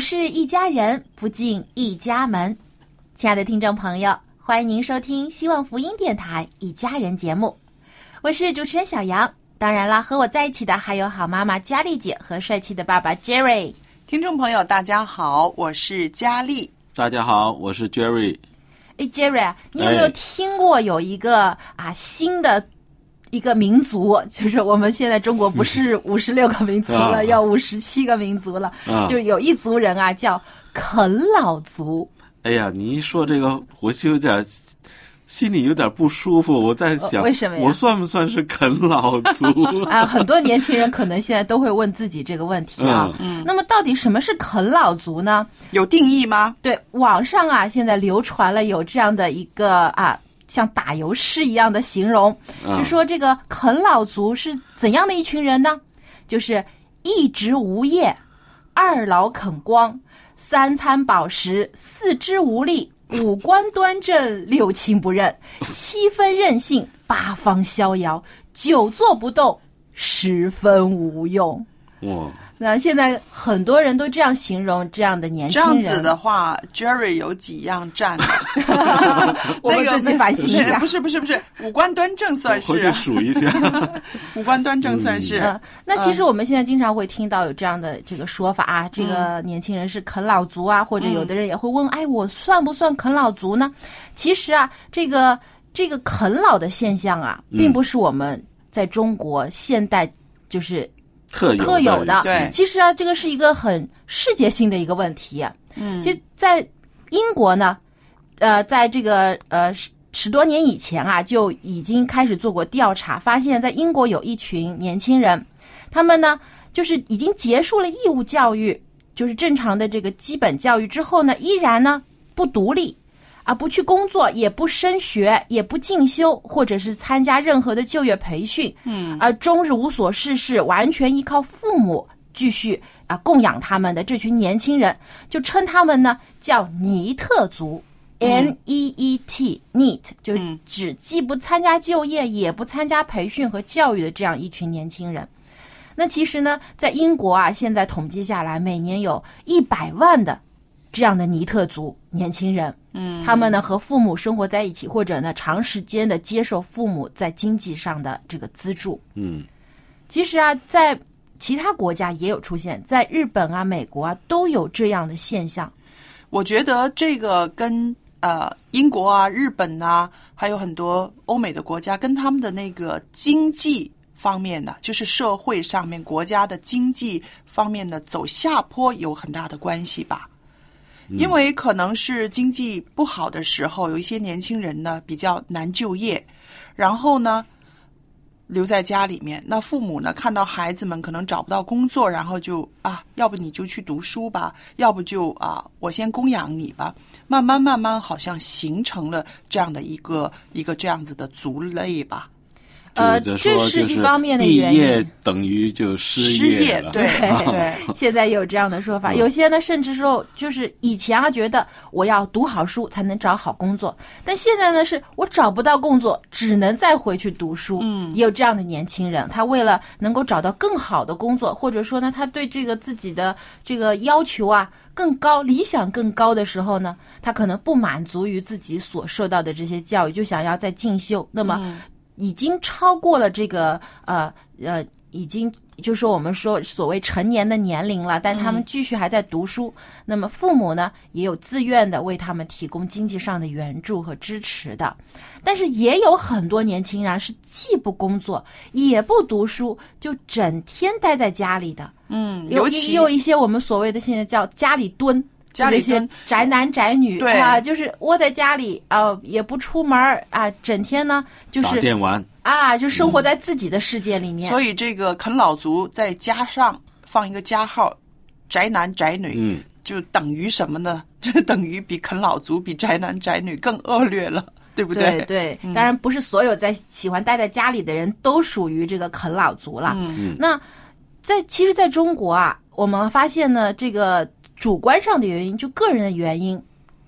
是一家人，不进一家门。亲爱的听众朋友，欢迎您收听希望福音电台《一家人》节目，我是主持人小杨。当然啦，和我在一起的还有好妈妈佳丽姐和帅气的爸爸 Jerry。听众朋友，大家好，我是佳丽。大家好，我是 Jerry。哎，Jerry 啊，你有没有听过有一个啊新的一个民族？就是我们现在中国不是五十六个民族了，啊要五十七个民族了。啊就有一族人啊，叫啃老族。哎呀，你一说这个，我就有点心里有点不舒服。我在想，呃为什么呀我算不算是啃老族？啊，很多年轻人可能现在都会问自己这个问题啊。嗯那么，到底什么是啃老族呢？有定义吗？对，网上啊，现在流传了有这样的一个啊，像打油诗一样的形容，啊就说这个啃老族是怎样的一群人呢？就是一直无业，二老啃光，三餐饱食，四肢无力，五官端正，六亲不认，七分任性，八方逍遥，久坐不动，十分无用。哇，那现在很多人都这样形容这样的年这轻人。这样子的话，Jerry 有几样占？我们那个自己反省一下。不是不是不是，五官端正算是回去啊，数一下。五官端正算是。嗯，那其实我们现在经常会听到有这样的这个说法啊，这个年轻人是啃老族啊，或者有的人也会问，哎，我算不算啃老族呢？其实啊，这个这个啃老的现象啊，并不是我们在中国现代就是特有特有的。对其实啊，这个是一个很世界性的一个问题。嗯，其实在英国呢，呃，在这个呃十十多年以前啊，就已经开始做过调查，发现在英国有一群年轻人，他们呢就是已经结束了义务教育，就是正常的这个基本教育之后呢，依然呢不独立。啊，不去工作，也不升学，也不进修，或者是参加任何的就业培训，嗯，而终日无所事事，完全依靠父母继续啊供养他们的这群年轻人，就称他们呢叫尼特族。N E E T NEET 就是指既不参加就业，也不参加培训和教育的这样一群年轻人。那其实呢，在英国啊，现在统计下来，每年有一百万的这样的尼特族年轻人，嗯，他们呢和父母生活在一起，或者呢长时间的接受父母在经济上的这个资助。嗯，其实啊，在其他国家也有出现，在日本啊、美国啊都有这样的现象。我觉得这个跟呃英国啊、日本啊，还有很多欧美的国家，跟他们的那个经济方面的，就是社会上面国家的经济方面的走下坡有很大的关系吧。因为可能是经济不好的时候，有一些年轻人呢比较难就业，然后呢留在家里面。那父母呢看到孩子们可能找不到工作，然后就啊，要不你就去读书吧，要不就啊，我先供养你吧。慢慢慢慢，好像形成了这样的一个一个这样子的族类吧。呃这是就是一方面的毕原因业等于就失失业了，对 对，现在有这样的说法，有些呢甚至说就是以前啊觉得我要读好书才能找好工作，但现在呢是我找不到工作，只能再回去读书。嗯，也有这样的年轻人，他为了能够找到更好的工作，或者说呢他对这个自己的这个要求啊更高、理想更高的时候呢，他可能不满足于自己所受到的这些教育，就想要再进修。那么。已经超过了这个呃呃，已经就是说我们说所谓成年的年龄了，但他们继续还在读书。那么父母呢，也有自愿的为他们提供经济上的援助和支持的。但是也有很多年轻人是既不工作也不读书，就整天待在家里的。嗯，尤其有一些我们所谓的现在叫家里蹲。家里一些宅男宅女对啊，就是窝在家里啊、也不出门啊，整天呢就打是电玩，啊，就生活在自己的世界里面。所以这个啃老族再加上放一个加号，宅男宅女，嗯，就等于什么呢？就等于比啃老族比宅男宅女更恶劣了，对不对对对，当然不是所有在喜欢待在家里的人都属于这个啃老族了。嗯那在其实，在中国啊，我们发现呢，这个主观上的原因，就个人的原因。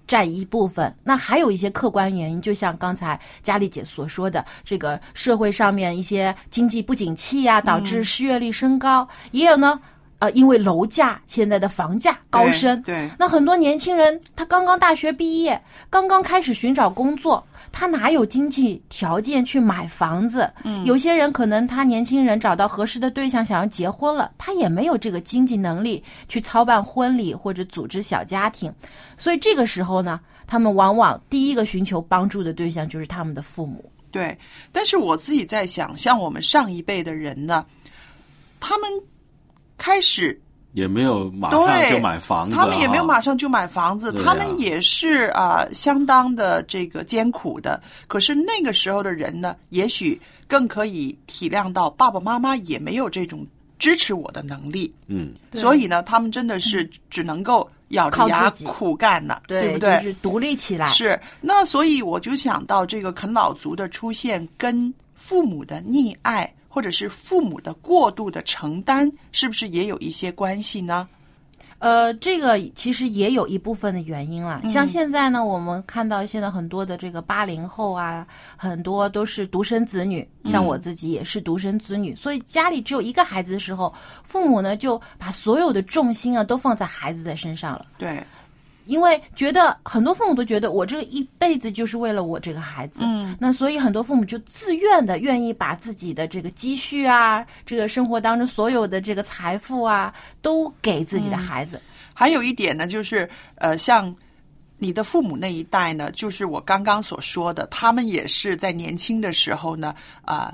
占一部分，那还有一些客观原因，就像刚才佳丽姐所说的，这个社会上面一些经济不景气呀、导致失业率升高，也有呢，呃，因为楼价现在的房价高升，对，那很多年轻人，他刚刚大学毕业，刚刚开始寻找工作，他哪有经济条件去买房子？嗯，有些人可能他年轻人找到合适的对象，想要结婚了，他也没有这个经济能力去操办婚礼或者组织小家庭，所以这个时候呢，他们往往第一个寻求帮助的对象就是他们的父母。对，但是我自己在想，像我们上一辈的人呢，他们开始也没有马上就买房子，他们也没有啊马上就买房子，啊。他们也是啊、相当的这个艰苦的。可是那个时候的人呢，也许更可以体谅到爸爸妈妈也没有这种支持我的能力，嗯，所以呢，他们真的是只能够咬着牙苦干呢，对不就对？是独立起来。是，那所以我就想到这个啃老族的出现跟父母的溺爱，或者是父母的过度的承担，是不是也有一些关系呢？呃，这个其实也有一部分的原因啦。嗯像现在呢，我们看到现在很多的这个八零后啊，很多都是独生子女，像我自己也是独生子女，所以家里只有一个孩子的时候，父母呢就把所有的重心啊都放在孩子的身上了。对，因为觉得很多父母都觉得我这一辈子就是为了我这个孩子，嗯，那所以很多父母就自愿的愿意把自己的这个积蓄啊，这个生活当中所有的这个财富啊，都给自己的孩子。还有一点呢，就是呃，像你的父母那一代呢，就是我刚刚所说的，他们也是在年轻的时候呢，啊、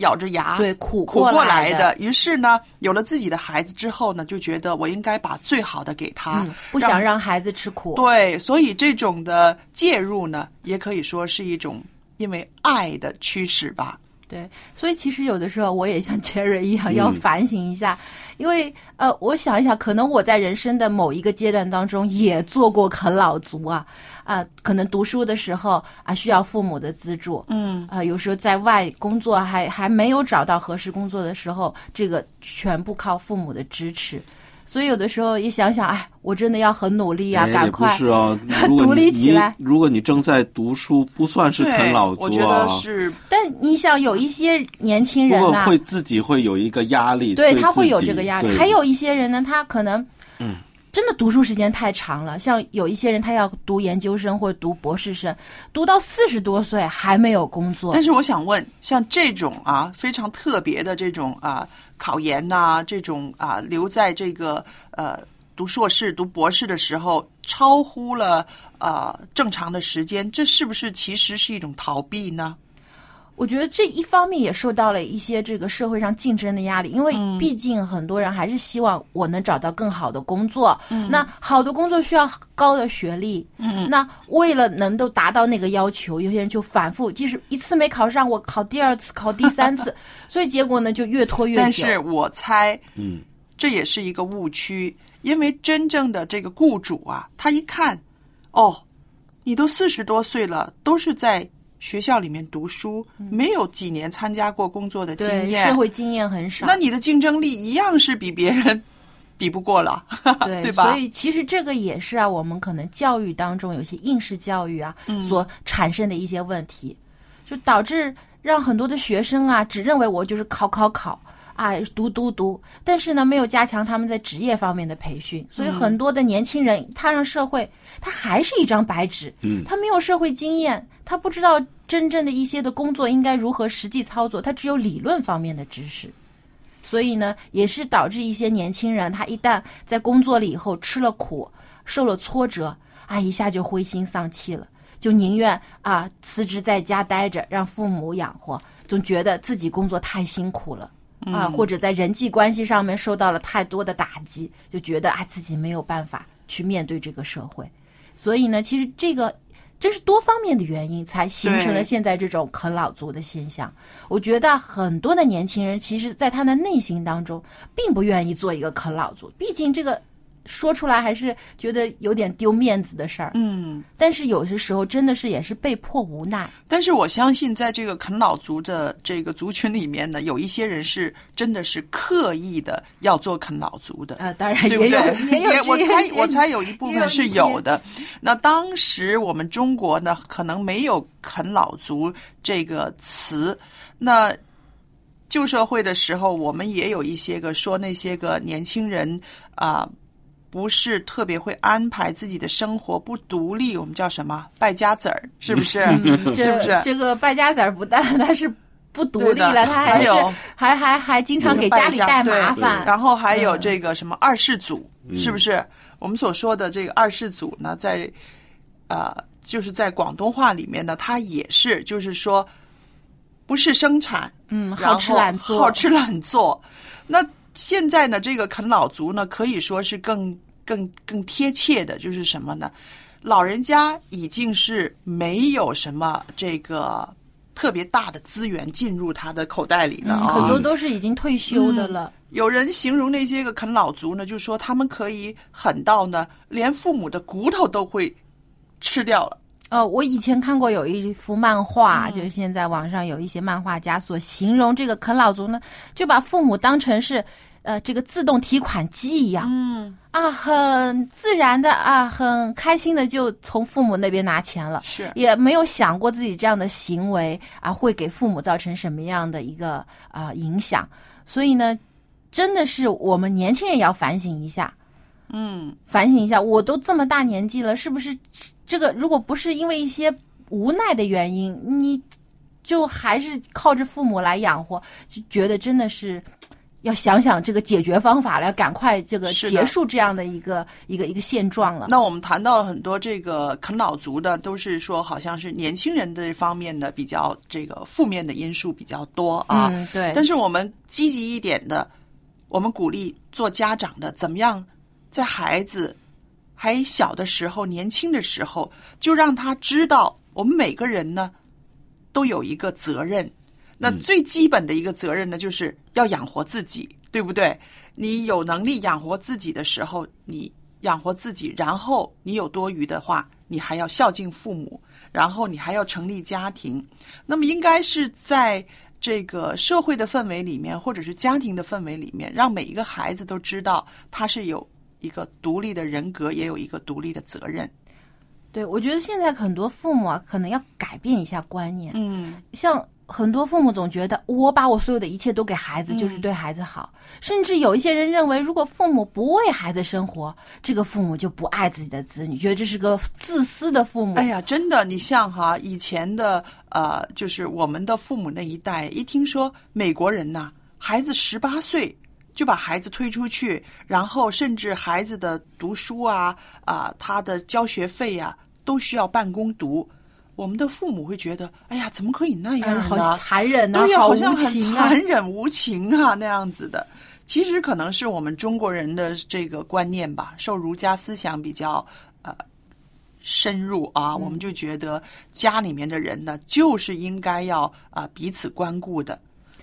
咬着牙对，苦苦过来来的。于是呢，有了自己的孩子之后呢，就觉得我应该把最好的给他，嗯，不想让孩子吃苦。对，所以这种的介入呢，也可以说是一种因为爱的驱使吧。对，所以其实有的时候我也像杰瑞一样要反省一下，因为呃，我想一想，可能我在人生的某一个阶段当中也做过啃老族啊啊、可能读书的时候啊需要父母的资助，嗯啊、有时候在外工作还还没有找到合适工作的时候，这个全部靠父母的支持。所以有的时候一想想，哎，我真的要很努力啊，哎赶快是哦，如果独立起来。如果你正在读书，不算是，啃老族我觉得啊，是但你想，有一些年轻人呢、会自己会有一个压力，对对他会有这个压力。还有一些人呢，他可能，嗯，真的读书时间太长了。像有一些人，他要读研究生或读博士生，读到四十多岁还没有工作但。是我想问，像这种啊非常特别的这种啊考研呐、这种啊留在这个呃读硕士、读博士的时候，超乎了呃正常的时间，这是不是其实是一种逃避呢？我觉得这一方面也受到了一些这个社会上竞争的压力，因为毕竟很多人还是希望我能找到更好的工作。那好的工作需要高的学历，嗯，那为了能够达到那个要求，有些人就反复，即使一次没考上，我考第二次，考第三次，所以结果呢就越拖越久。但是我猜，嗯，这也是一个误区，因为真正的这个雇主啊，他一看，哦，你都四十多岁了，都是在学校里面读书，没有几年参加过工作的经，验，社会经验很少。那你的竞争力一样是比别人 比不过了，对 对吧所？以其实这个也是啊，我们可能教育当中有些应试教育啊、嗯所产生的一些问题，就导致让很多的学生啊只认为我就是考考考。啊，读读读，但是呢，没有加强他们在职业方面的培训，所以嗯很多的年轻人踏上社会，他还是一张白纸，嗯他没有社会经验，他不知道真正的一些的工作应该如何实际操作，他只有理论方面的知识。所以呢，也是导致一些年轻人，他一旦在工作了以后吃了苦，受了挫折，啊，一下就灰心丧气了，就宁愿啊辞职在家待着，让父母养活，总觉得自己工作太辛苦了。啊，或者在人际关系上面受到了太多的打击，就觉得啊自己没有办法去面对这个社会，所以呢，其实这个这是多方面的原因才形成了现在这种啃老族的现象。我觉得很多的年轻人，其实在他的内心当中，并不愿意做一个啃老族，毕竟这个说出来还是觉得有点丢面子的事儿。嗯，但是有些时候真的是也是被迫无奈。但是我相信，在这个啃老族的这个族群里面呢，有一些人是真的是刻意的要做啃老族的。啊，当然对不也有对？也有我猜我猜有一部分是有的。那当时我们中国呢，可能没有“啃老族”这个词。那旧社会的时候，我们也有一些个说那些个年轻人啊、不是特别会安排自己的生活，不独立，我们叫什么败家子儿，是不是？嗯是不是？这个败家子儿不但他是不独立了，他还是还有还还还经常给家里带麻烦。然后还有嗯这个什么二世祖，是不是？我们所说的这个二世祖呢，在呃，就是在广东话里面呢，他也是，就是说不是生产，嗯，好吃懒做，好吃懒做。那现在呢，这个啃老族呢，可以说是更更更贴切的，就是什么呢？老人家已经是没有什么这个特别大的资源进入他的口袋里了很多都是已经退休的了。有人形容那些个啃老族呢，就说他们可以狠到呢，连父母的骨头都会吃掉了。呃，我以前看过有一幅漫画，嗯。就是现在网上有一些漫画家所形容这个啃老族呢，就把父母当成是呃这个自动提款机一样，嗯，啊，很自然的啊，很开心的就从父母那边拿钱了。是。也没有想过自己这样的行为啊会给父母造成什么样的一个啊、影响，所以呢，真的是我们年轻人也要反省一下，嗯，反省一下，我都这么大年纪了，是不是这个如果不是因为一些无奈的原因，你就还是靠着父母来养活，就觉得真的是。要想想这个解决方法了，要赶快这个结束这样的一个一个一个现状了。那我们谈到了很多这个啃老族的，都是说好像是年轻人这方面的比较这个负面的因素比较多啊。嗯，对。但是我们积极一点的，我们鼓励做家长的，怎么样在孩子还小的时候、年轻的时候，就让他知道，我们每个人呢都有一个责任。那最基本的一个责任呢，就是要养活自己，对不对？你有能力养活自己的时候，你养活自己，然后你有多余的话，你还要孝敬父母，然后你还要成立家庭。那么应该是在这个社会的氛围里面，或者是家庭的氛围里面，让每一个孩子都知道他是有一个独立的人格，也有一个独立的责任。对，我觉得现在很多父母啊，可能要改变一下观念。嗯，像很多父母总觉得我把我所有的一切都给孩子，就是对孩子好。甚至有一些人认为，如果父母不为孩子生活，这个父母就不爱自己的子女，觉得这是个自私的父母。哎呀，真的，你像哈以前的呃，就是我们的父母那一代，一听说美国人呐，孩子十八岁就把孩子推出去，然后甚至孩子的读书啊啊、他的交学费呀、都需要办公读。我们的父母会觉得，哎呀，怎么可以那哎样好残忍呐、对呀，好像很！残忍无情啊，那样子的。其实可能是我们中国人的这个观念吧，受儒家思想比较呃深入啊，嗯我们就觉得家里面的人呢，就是应该要啊、呃彼此关顾的。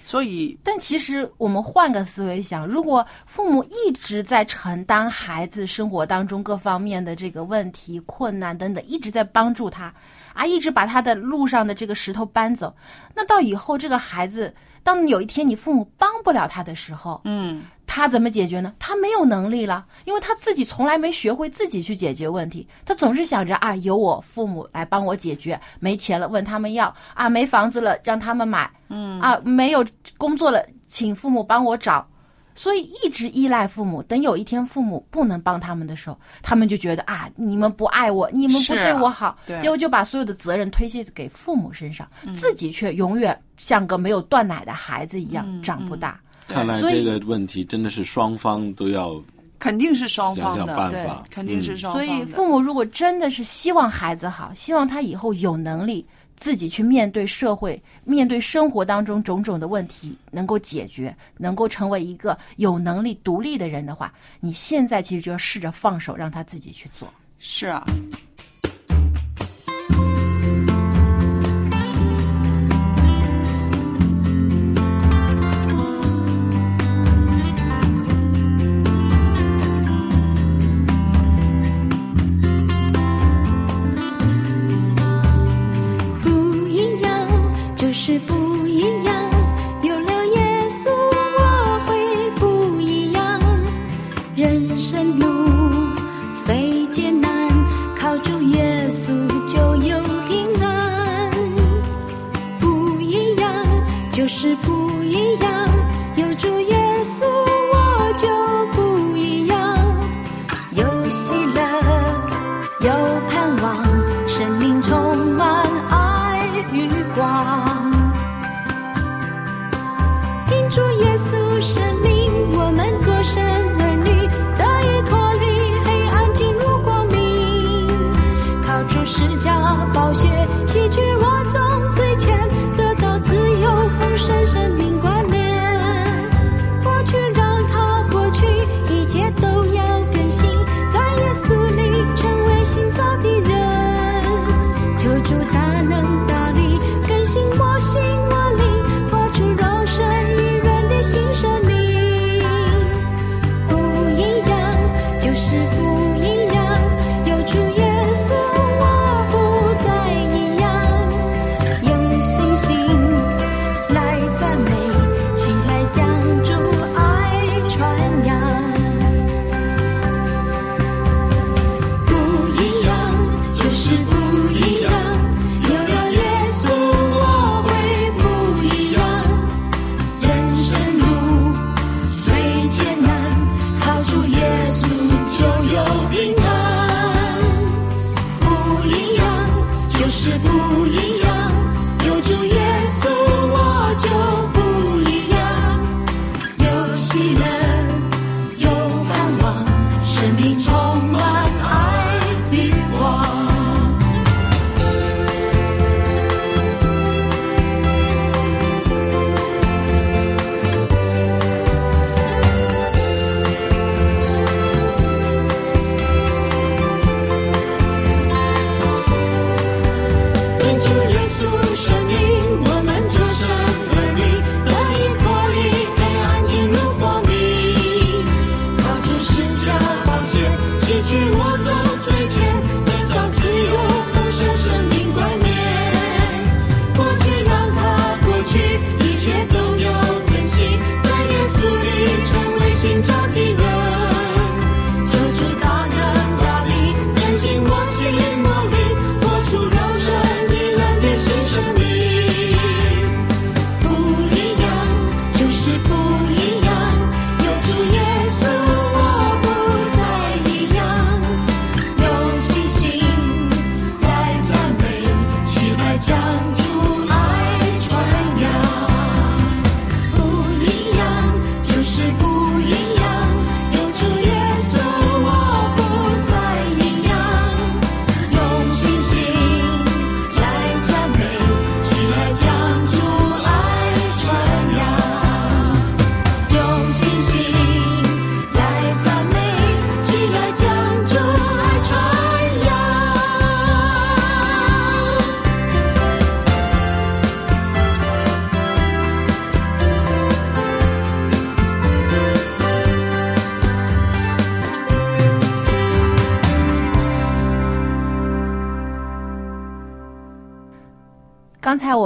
所以但其实我们换个思维想，如果父母一直在承担孩子生活当中各方面的这个问题、困难等等，一直在帮助他，啊，一直把他的路上的这个石头搬走，那到以后这个孩子，当有一天你父母帮不了他的时候，嗯，他怎么解决呢？他没有能力了，因为他自己从来没学会自己去解决问题，他总是想着啊，由我父母来帮我解决，没钱了问他们要，啊，没房子了让他们买，嗯，啊，没有工作了请父母帮我找，所以一直依赖父母。等有一天父母不能帮他们的时候，他们就觉得啊，你们不爱我，你们不对我好，对结果就把所有的责任推卸给父母身上，自己却永远像个没有断奶的孩子一样长不大。看来这个问题真的是双方都要肯定是双方的，想办法，肯定是嗯双方的。所以父母如果真的是希望孩子好，希望他以后有能力自己去面对社会、面对生活当中种种的问题，能够解决，能够成为一个有能力独立的人的话，你现在其实就要试着放手，让他自己去做。是啊，是不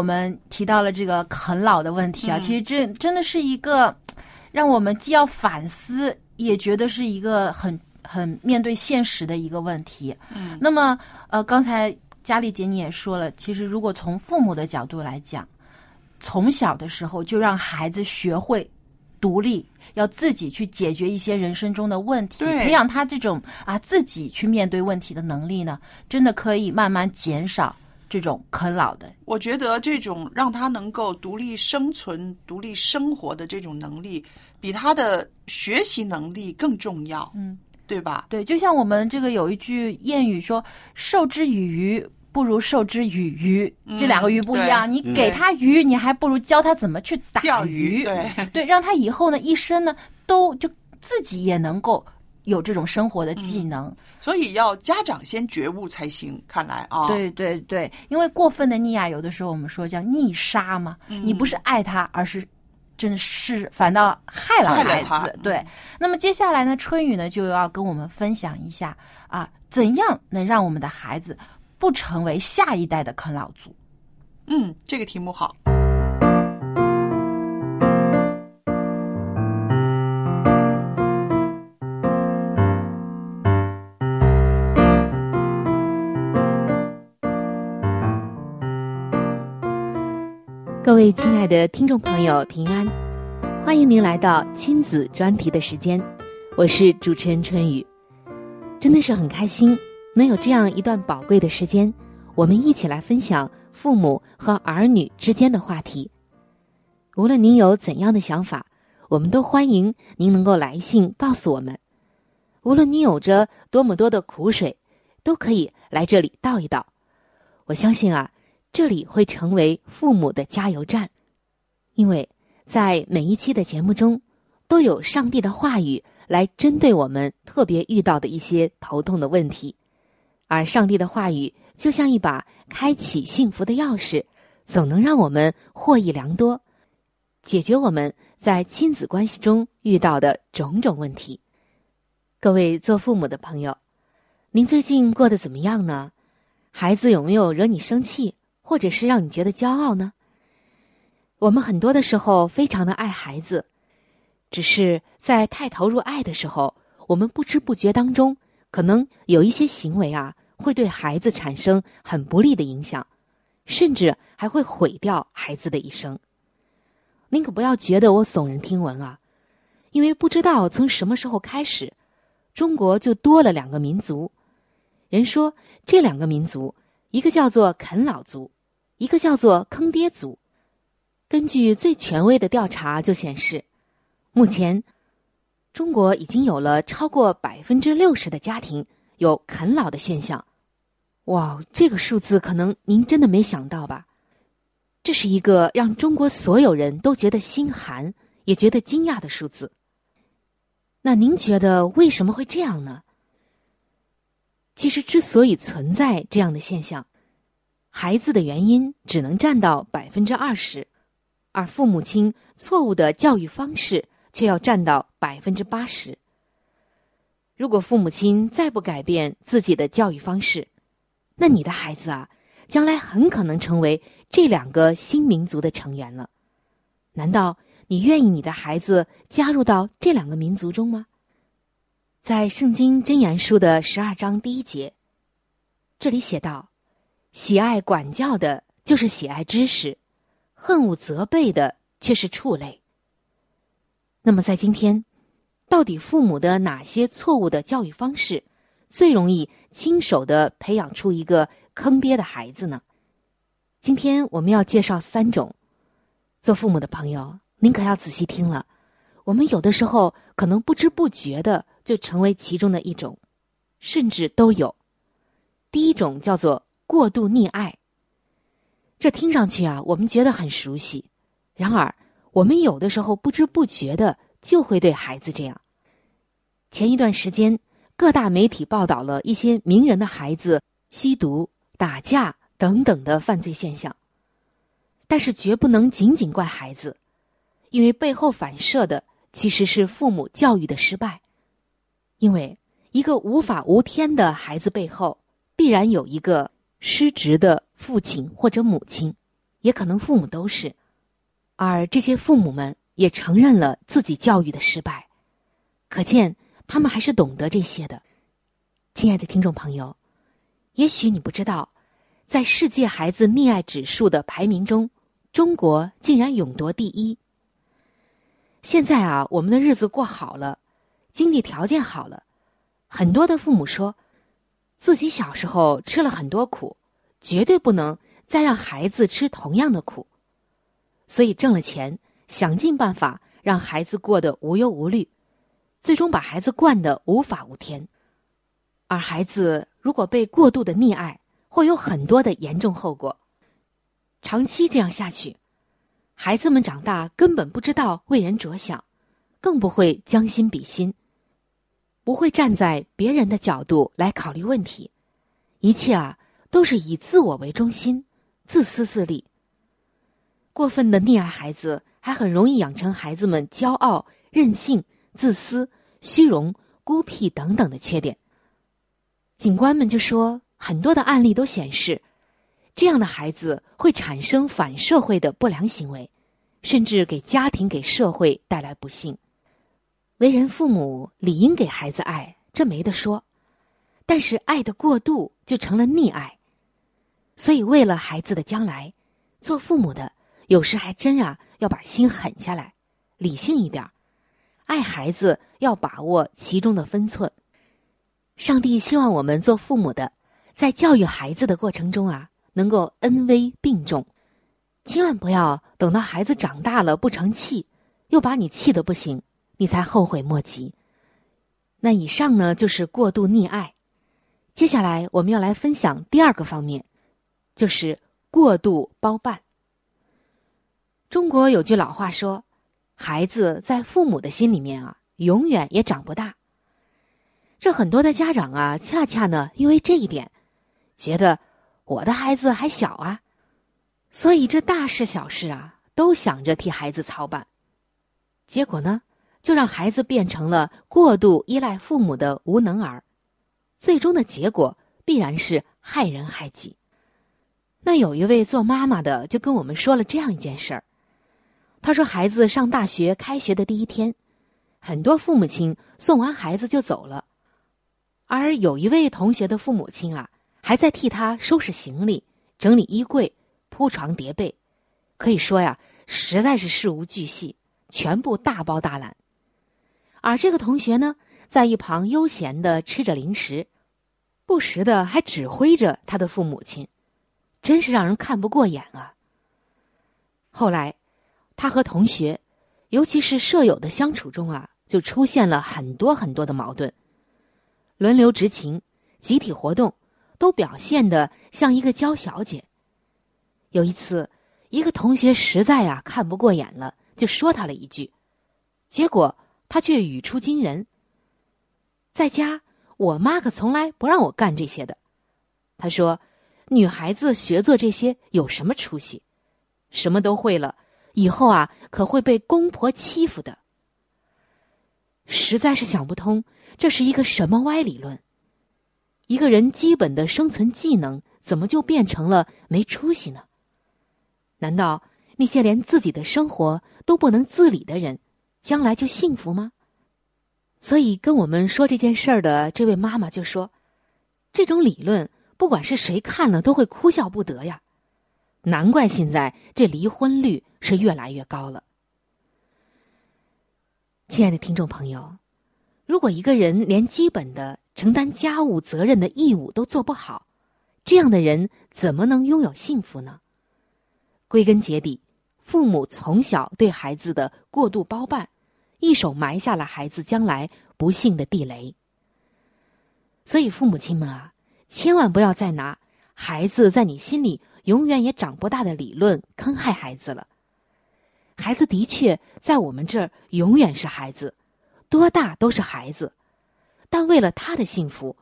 我们提到了这个啃老的问题啊，嗯。其实这真的是一个让我们既要反思，也觉得是一个很很面对现实的一个问题。嗯。那么，呃，刚才佳丽姐你也说了，其实如果从父母的角度来讲，从小的时候就让孩子学会独立，要自己去解决一些人生中的问题，培养他这种啊自己去面对问题的能力呢，真的可以慢慢减少这种啃老的。我觉得这种让他能够独立生存、独立生活的这种能力，比他的学习能力更重要，嗯，对吧？对，就像我们这个有一句谚语说：“授之以鱼，不如授之以渔。嗯这两个鱼不一样，对你给他鱼，你还不如教他怎么去打钓鱼，对，对，让他以后呢一生呢都就自己也能够有这种生活的技能。所以要家长先觉悟才行。看来啊，对对对，因为过分的溺爱，有的时候我们说叫溺杀嘛，嗯你不是爱他，而是真的是反倒害了孩子。对，那么接下来呢，春雨呢就要跟我们分享一下啊，怎样能让我们的孩子不成为下一代的啃老族。嗯，这个题目好。位亲爱的听众朋友，平安！欢迎您来到亲子专题的时间，我是主持人春雨。真的是很开心能有这样一段宝贵的时间，我们一起来分享父母和儿女之间的话题。无论您有怎样的想法，我们都欢迎您能够来信告诉我们。无论你有着多么多的苦水，都可以来这里倒一倒。我相信啊。这里会成为父母的加油站，因为在每一期的节目中，都有上帝的话语来针对我们特别遇到的一些头痛的问题，而上帝的话语就像一把开启幸福的钥匙，总能让我们获益良多，解决我们在亲子关系中遇到的种种问题。各位做父母的朋友，您最近过得怎么样呢？孩子有没有惹你生气？或者是让你觉得骄傲呢？我们很多的时候非常的爱孩子，只是在太投入爱的时候，我们不知不觉当中，可能有一些行为啊，会对孩子产生很不利的影响，甚至还会毁掉孩子的一生。您可不要觉得我耸人听闻啊，因为不知道从什么时候开始，中国就多了两个民族。人说这两个民族，一个叫做啃老族。一个叫做坑爹族，根据最权威的调查就显示，目前中国已经有了超过百分之六十的家庭有啃老的现象。哇，这个数字可能您真的没想到吧？这是一个让中国所有人都觉得心寒，也觉得惊讶的数字。那您觉得为什么会这样呢？其实，之所以存在这样的现象，孩子的原因只能占到百分之二十，而父母亲错误的教育方式却要占到百分之八十。如果父母亲再不改变自己的教育方式，那你的孩子啊，将来很可能成为这两个新民族的成员了。难道你愿意你的孩子加入到这两个民族中吗？在《圣经箴言书》的十二章第一节，这里写道。喜爱管教的，就是喜爱知识；恨恶责备的，却是畜类。那么，在今天，到底父母的哪些错误的教育方式，最容易亲手的培养出一个坑爹的孩子呢？今天我们要介绍三种。做父母的朋友，您可要仔细听了。我们有的时候可能不知不觉的就成为其中的一种，甚至都有。第一种叫做。过度溺爱，这听上去啊，我们觉得很熟悉。然而，我们有的时候不知不觉的就会对孩子这样。前一段时间，各大媒体报道了一些名人的孩子吸毒、打架等等的犯罪现象，但是绝不能仅仅怪孩子，因为背后反射的其实是父母教育的失败。因为一个无法无天的孩子背后，必然有一个。失职的父亲或者母亲，也可能父母都是，而这些父母们也承认了自己教育的失败，可见他们还是懂得这些的。亲爱的听众朋友，也许你不知道，在世界孩子溺爱指数的排名中，中国竟然勇夺第一。现在啊，我们的日子过好了，经济条件好了，很多的父母说，自己小时候吃了很多苦，绝对不能再让孩子吃同样的苦，所以挣了钱，想尽办法让孩子过得无忧无虑，最终把孩子惯得无法无天。而孩子如果被过度的溺爱，会有很多的严重后果。长期这样下去。孩子们长大根本不知道为人着想，更不会将心比心，不会站在别人的角度来考虑问题，一切啊都是以自我为中心，自私自利。过分的溺爱孩子，还很容易养成孩子们骄傲、任性、自私、虚荣、孤僻等等的缺点。警官们就说，很多的案例都显示。这样的孩子会产生反社会的不良行为，甚至给家庭、给社会带来不幸。为人父母理应给孩子爱，这没得说。但是爱的过度就成了溺爱。所以为了孩子的将来，做父母的有时还真啊要把心狠下来，理性一点爱孩子要把握其中的分寸。上帝希望我们做父母的，在教育孩子的过程中啊。能够恩威并重，千万不要等到孩子长大了不成器，又把你气得不行，你才后悔莫及。那以上呢就是过度溺爱，接下来我们要来分享第二个方面，就是过度包办。中国有句老话说：“孩子在父母的心里面啊，永远也长不大。”这很多的家长啊，恰恰呢因为这一点，觉得。我的孩子还小啊，所以这大事小事啊，都想着替孩子操办，结果呢，就让孩子变成了过度依赖父母的无能儿，最终的结果必然是害人害己。那有一位做妈妈的就跟我们说了这样一件事儿，他说孩子上大学开学的第一天，很多父母亲送完孩子就走了，而有一位同学的父母亲啊。还在替他收拾行李、整理衣柜、铺床叠被，可以说呀，实在是事无巨细，全部大包大揽。而这个同学呢，在一旁悠闲的吃着零食，不时的还指挥着他的父母亲，真是让人看不过眼啊。后来，他和同学，尤其是舍友的相处中啊，就出现了很多很多的矛盾，轮流执勤、集体活动。都表现的像一个娇小姐。有一次，一个同学实在啊看不过眼了，就说他了一句，结果他却语出惊人。在家，我妈可从来不让我干这些的。他说：“女孩子学做这些有什么出息？什么都会了，以后啊可会被公婆欺负的。”实在是想不通，这是一个什么歪理论。一个人基本的生存技能怎么就变成了没出息呢？难道那些连自己的生活都不能自理的人，将来就幸福吗？所以跟我们说这件事儿的这位妈妈就说：“这种理论，不管是谁看了都会哭笑不得呀！难怪现在这离婚率是越来越高了。”亲爱的听众朋友，如果一个人连基本的……承担家务责任的义务都做不好，这样的人怎么能拥有幸福呢？归根结底，父母从小对孩子的过度包办，一手埋下了孩子将来不幸的地雷。所以，父母亲们啊，千万不要再拿“孩子在你心里永远也长不大”的理论坑害孩子了。孩子的确在我们这儿永远是孩子，多大都是孩子。但为了他的幸福，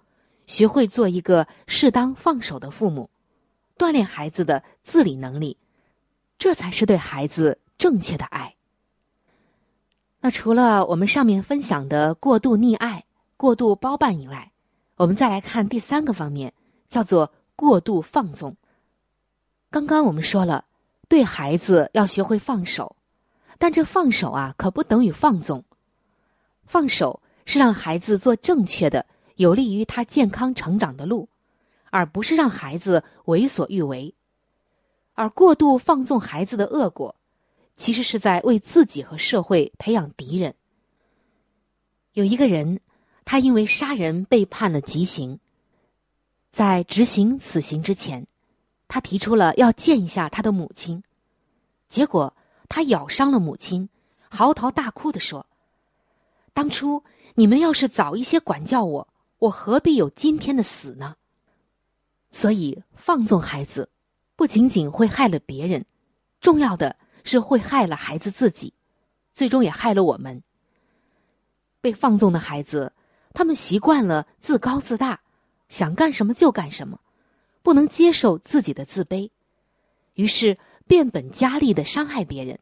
学会做一个适当放手的父母，锻炼孩子的自理能力，这才是对孩子正确的爱。那除了我们上面分享的过度溺爱、过度包办以外，我们再来看第三个方面，叫做过度放纵。刚刚我们说了，对孩子要学会放手，但这放手啊，可不等于放纵。放手是让孩子做正确的、有利于他健康成长的路，而不是让孩子为所欲为。而过度放纵孩子的恶果，其实是在为自己和社会培养敌人。有一个人，他因为杀人被判了极刑，在执行死刑之前，他提出了要见一下他的母亲，结果他咬伤了母亲，嚎啕大哭的说。当初你们要是早一些管教我，我何必有今天的死呢？所以放纵孩子，不仅仅会害了别人，重要的是会害了孩子自己，最终也害了我们。被放纵的孩子，他们习惯了自高自大，想干什么就干什么，不能接受自己的自卑，于是变本加厉的伤害别人，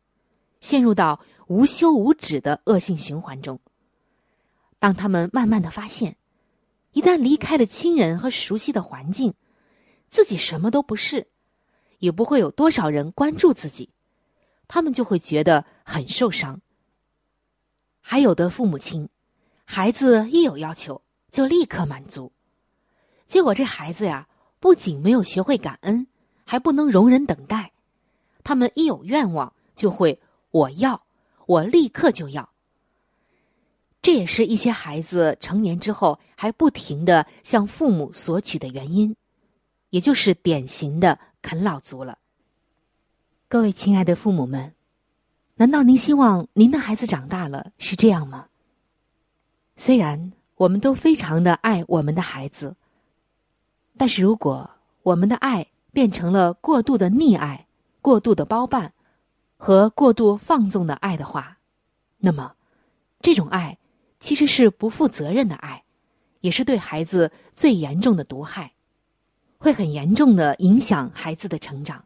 陷入到无休无止的恶性循环中。当他们慢慢的发现，一旦离开了亲人和熟悉的环境，自己什么都不是，也不会有多少人关注自己，他们就会觉得很受伤。还有的父母亲，孩子一有要求就立刻满足，结果这孩子呀，不仅没有学会感恩，还不能容忍等待，他们一有愿望就会我要，我立刻就要。这也是一些孩子成年之后还不停的向父母索取的原因，也就是典型的啃老族了。各位亲爱的父母们，难道您希望您的孩子长大了是这样吗？虽然我们都非常的爱我们的孩子，但是如果我们的爱变成了过度的溺爱、过度的包办和过度放纵的爱的话，那么这种爱。其实是不负责任的爱，也是对孩子最严重的毒害，会很严重的影响孩子的成长。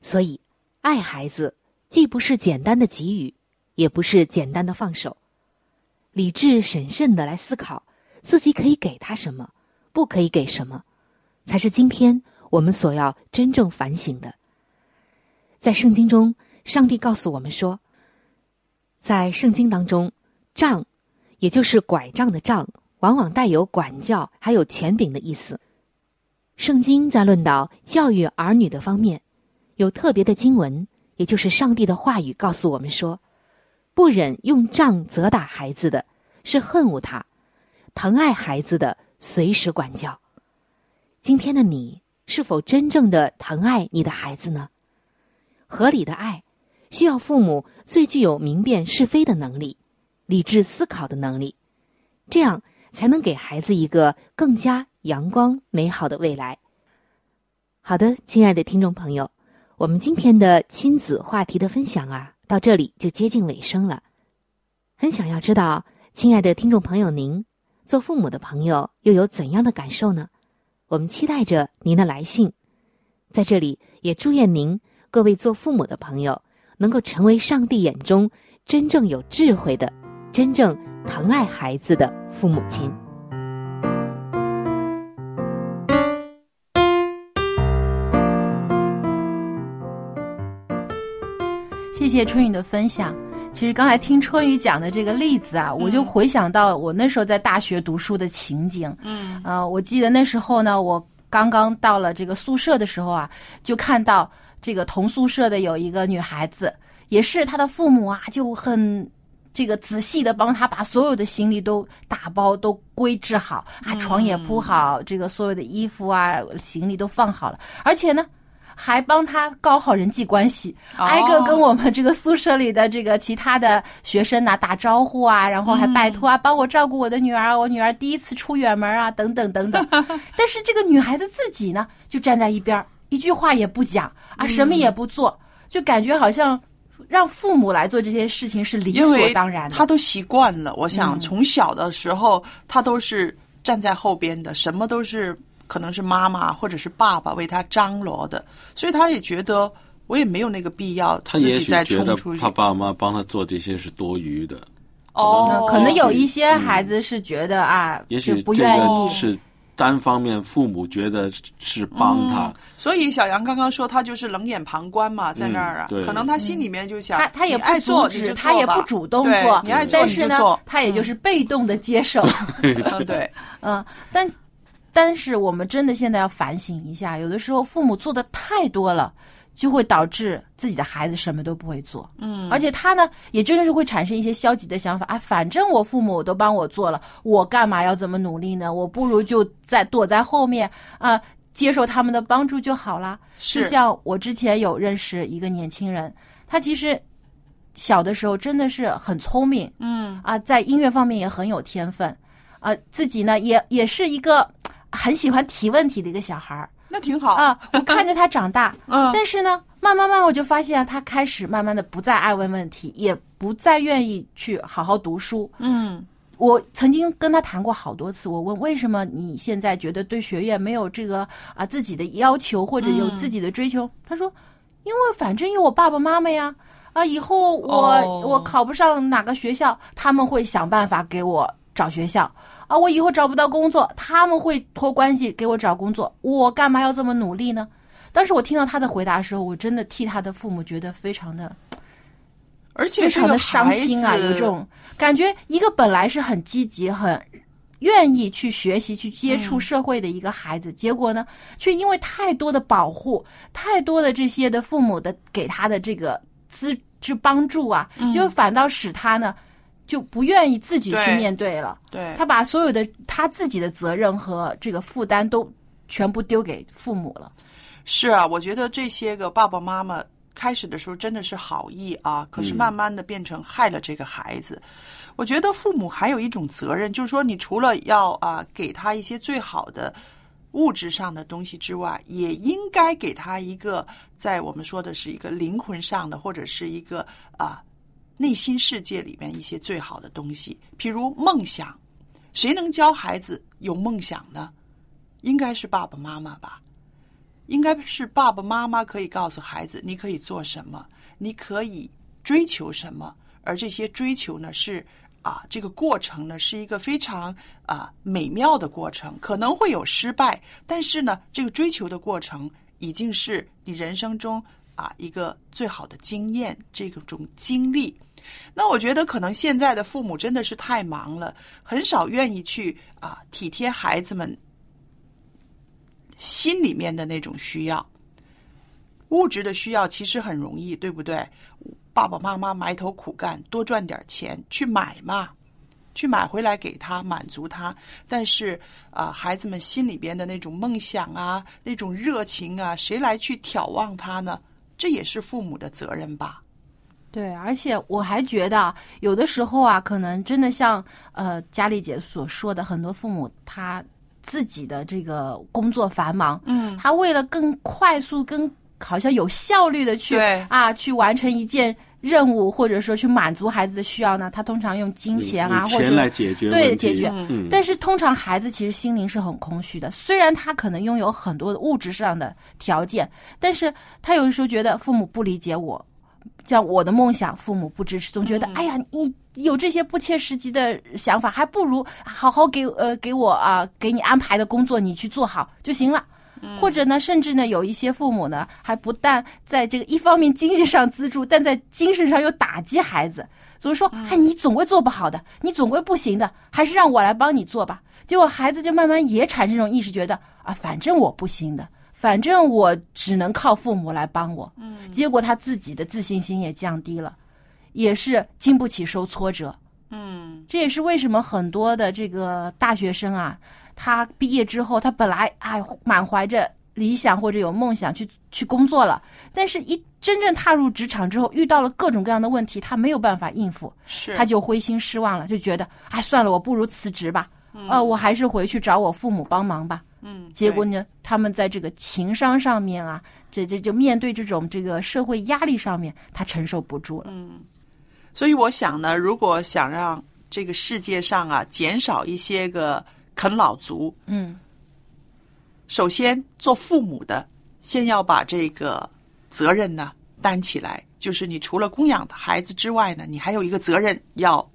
所以，爱孩子既不是简单的给予，也不是简单的放手，理智审慎的来思考自己可以给他什么，不可以给什么，才是今天我们所要真正反省的。在圣经中，上帝告诉我们说，在圣经当中。杖，也就是拐杖的杖，往往带有管教还有权柄的意思。圣经在论到教育儿女的方面，有特别的经文，也就是上帝的话语告诉我们说：不忍用杖责打孩子的，是恨恶他；疼爱孩子的，随时管教。今天的你，是否真正的疼爱你的孩子呢？合理的爱，需要父母最具有明辨是非的能力。理智思考的能力，这样才能给孩子一个更加阳光美好的未来。好的，亲爱的听众朋友，我们今天的亲子话题的分享啊，到这里就接近尾声了。很想要知道，亲爱的听众朋友，您做父母的朋友又有怎样的感受呢？我们期待着您的来信。在这里，也祝愿您各位做父母的朋友能够成为上帝眼中真正有智慧的。真正疼爱孩子的父母亲。谢谢春雨的分享。其实刚才听春雨讲的这个例子啊，我就回想到我那时候在大学读书的情景。嗯，呃，我记得那时候呢，我刚刚到了这个宿舍的时候啊，就看到这个同宿舍的有一个女孩子，也是她的父母啊，就很。这个仔细的帮他把所有的行李都打包都归置好啊，床也铺好，这个所有的衣服啊、行李都放好了，而且呢，还帮他搞好人际关系，挨个跟我们这个宿舍里的这个其他的学生呐打招呼啊，然后还拜托啊，帮我照顾我的女儿，我女儿第一次出远门啊，等等等等。但是这个女孩子自己呢，就站在一边，一句话也不讲啊，什么也不做，就感觉好像。让父母来做这些事情是理所当然的，他都习惯了。我想从小的时候，他都是站在后边的，什么都是可能是妈妈或者是爸爸为他张罗的，所以他也觉得我也没有那个必要自己再冲出去。他爸妈帮他做这些是多余的。哦，可能有一些孩子是觉得啊，也许不愿意。是单方面父母觉得是帮他，所以小杨刚刚说他就是冷眼旁观嘛，在那儿啊，嗯可能他心里面就想，他他也你爱不阻止，做他也不主动做，你爱做但是呢就做，，他也就是被动的接受。嗯对，嗯，但但是我们真的现在要反省一下，有的时候父母做的太多了，就会导致自己的孩子什么都不会做。嗯而且他呢，也真的是会产生一些消极的想法啊，反正我父母都帮我做了，我干嘛要怎么努力呢？我不如就在躲在后面啊、接受他们的帮助就好啦。是就像我之前有认识一个年轻人，他其实小的时候真的是很聪明，嗯啊，在音乐方面也很有天分，啊，自己呢也也是一个很喜欢提问题的一个小孩儿那挺好啊。我看着他长大，嗯但是呢，慢慢慢慢我就发现啊他开始慢慢的不再爱问问题，也不再愿意去好好读书。嗯我曾经跟他谈过好多次，我问为什么你现在觉得对学业没有这个啊自己的要求或者有嗯自己的追求？他说，因为反正有我爸爸妈妈呀，啊，以后我、哦我考不上哪个学校，他们会想办法给我找学校啊，我以后找不到工作，他们会托关系给我找工作，我干嘛要这么努力呢？当时我听到他的回答的时候，我真的替他的父母觉得非常的而且非常的伤心啊，有这种感觉。一个本来是很积极、很愿意去学习、去接触社会的一个孩子，结果呢，却因为太多的保护、太多的这些的父母的给他的这个资去帮助啊，就反倒使他呢就不愿意自己去面对了。对他把所有的他自己的责任和这个负担都全部丢给父母了。是啊，我觉得这些个爸爸妈妈开始的时候真的是好意啊，可是慢慢的变成害了这个孩子。我觉得父母还有一种责任，就是说，你除了要啊给他一些最好的物质上的东西之外，也应该给他一个在我们说的是一个灵魂上的，或者是一个啊内心世界里面一些最好的东西，譬如梦想。谁能教孩子有梦想呢？应该是爸爸妈妈吧。应该是爸爸妈妈可以告诉孩子，你可以做什么，你可以追求什么，而这些追求呢，是啊，这个过程呢是一个非常啊美妙的过程，可能会有失败，但是呢，这个追求的过程已经是你人生中啊一个最好的经验，这种经历。那我觉得可能现在的父母真的是太忙了，很少愿意去啊体贴孩子们心里面的那种需要。物质的需要其实很容易，对不对？爸爸妈妈埋头苦干，多赚点钱去买嘛，去买回来给他满足他。但是啊、孩子们心里边的那种梦想啊，那种热情啊，谁来去眺望他呢？这也是父母的责任吧。对，而且我还觉得啊，有的时候啊，可能真的像呃佳丽姐所说的，很多父母他自己的这个工作繁忙，嗯，他为了更快速、更好像有效率的去对啊去完成一件任务，或者说去满足孩子的需要呢，他通常用金钱啊，或者用钱来解决对解决。嗯但是通常孩子其实心灵是很空虚的，虽然他可能拥有很多的物质上的条件，但是他有的时候觉得父母不理解我。像我的梦想，父母不支持，总觉得、哎呀，你有这些不切实际的想法，还不如好好给呃给我啊、给你安排的工作你去做好就行了。或者呢，甚至呢，有一些父母呢，还不但在这个一方面经济上资助，但在精神上又打击孩子，总是说，哎，你总归做不好的，你总归不行的，还是让我来帮你做吧。结果孩子就慢慢也产生这种意识，觉得啊，反正我不行的，反正我只能靠父母来帮我。嗯，结果他自己的自信心也降低了，也是经不起受挫折。嗯，这也是为什么很多的这个大学生啊，他毕业之后，他本来哎满怀着理想或者有梦想去去工作了，但是一真正踏入职场之后，遇到了各种各样的问题，他没有办法应付，是他就灰心失望了，就觉得哎算了，我不如辞职吧，呃，我还是回去找我父母帮忙吧。嗯，结果呢，他们在这个情商上面啊，这这就面对这种这个社会压力上面，他承受不住了。嗯，所以我想呢，如果想让这个世界上啊减少一些个啃老族，嗯，首先做父母的先要把这个责任呢担起来，就是你除了供养孩子之外呢，你还有一个责任要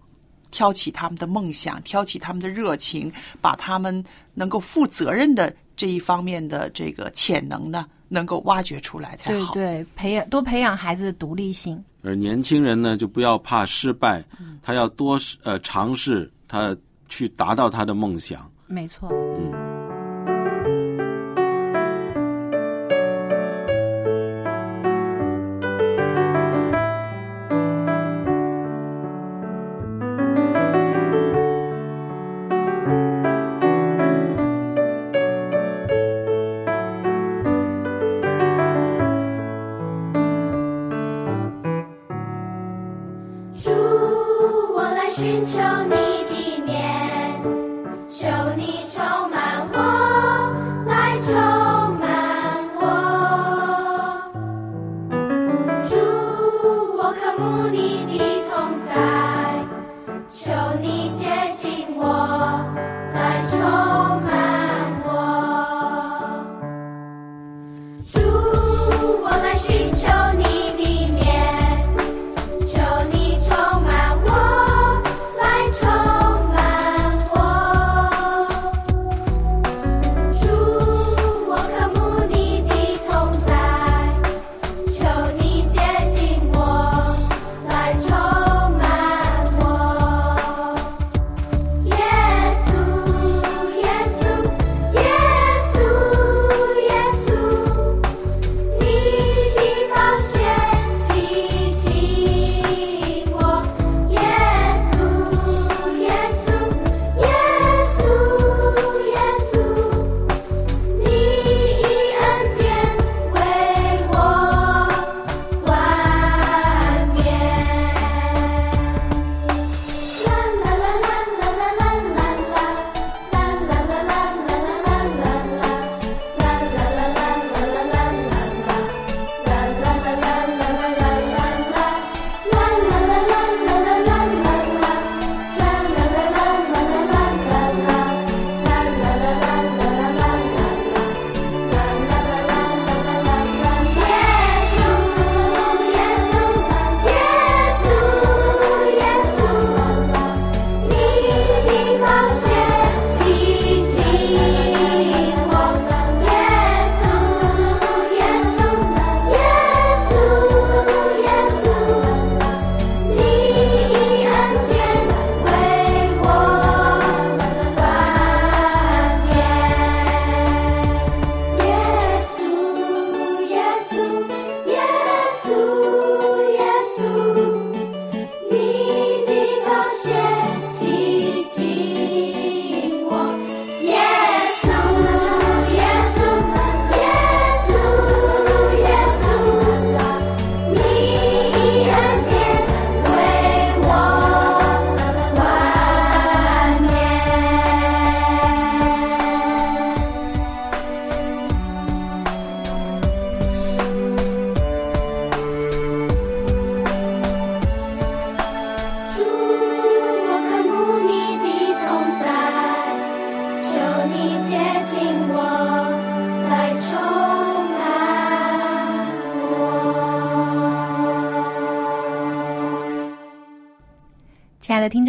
挑起他们的梦想，挑起他们的热情，把他们能够负责任的这一方面的这个潜能呢，能够挖掘出来才好。对对，培养多培养孩子的独立性。而年轻人呢，就不要怕失败，他要多呃尝试，他去达到他的梦想。没错。嗯。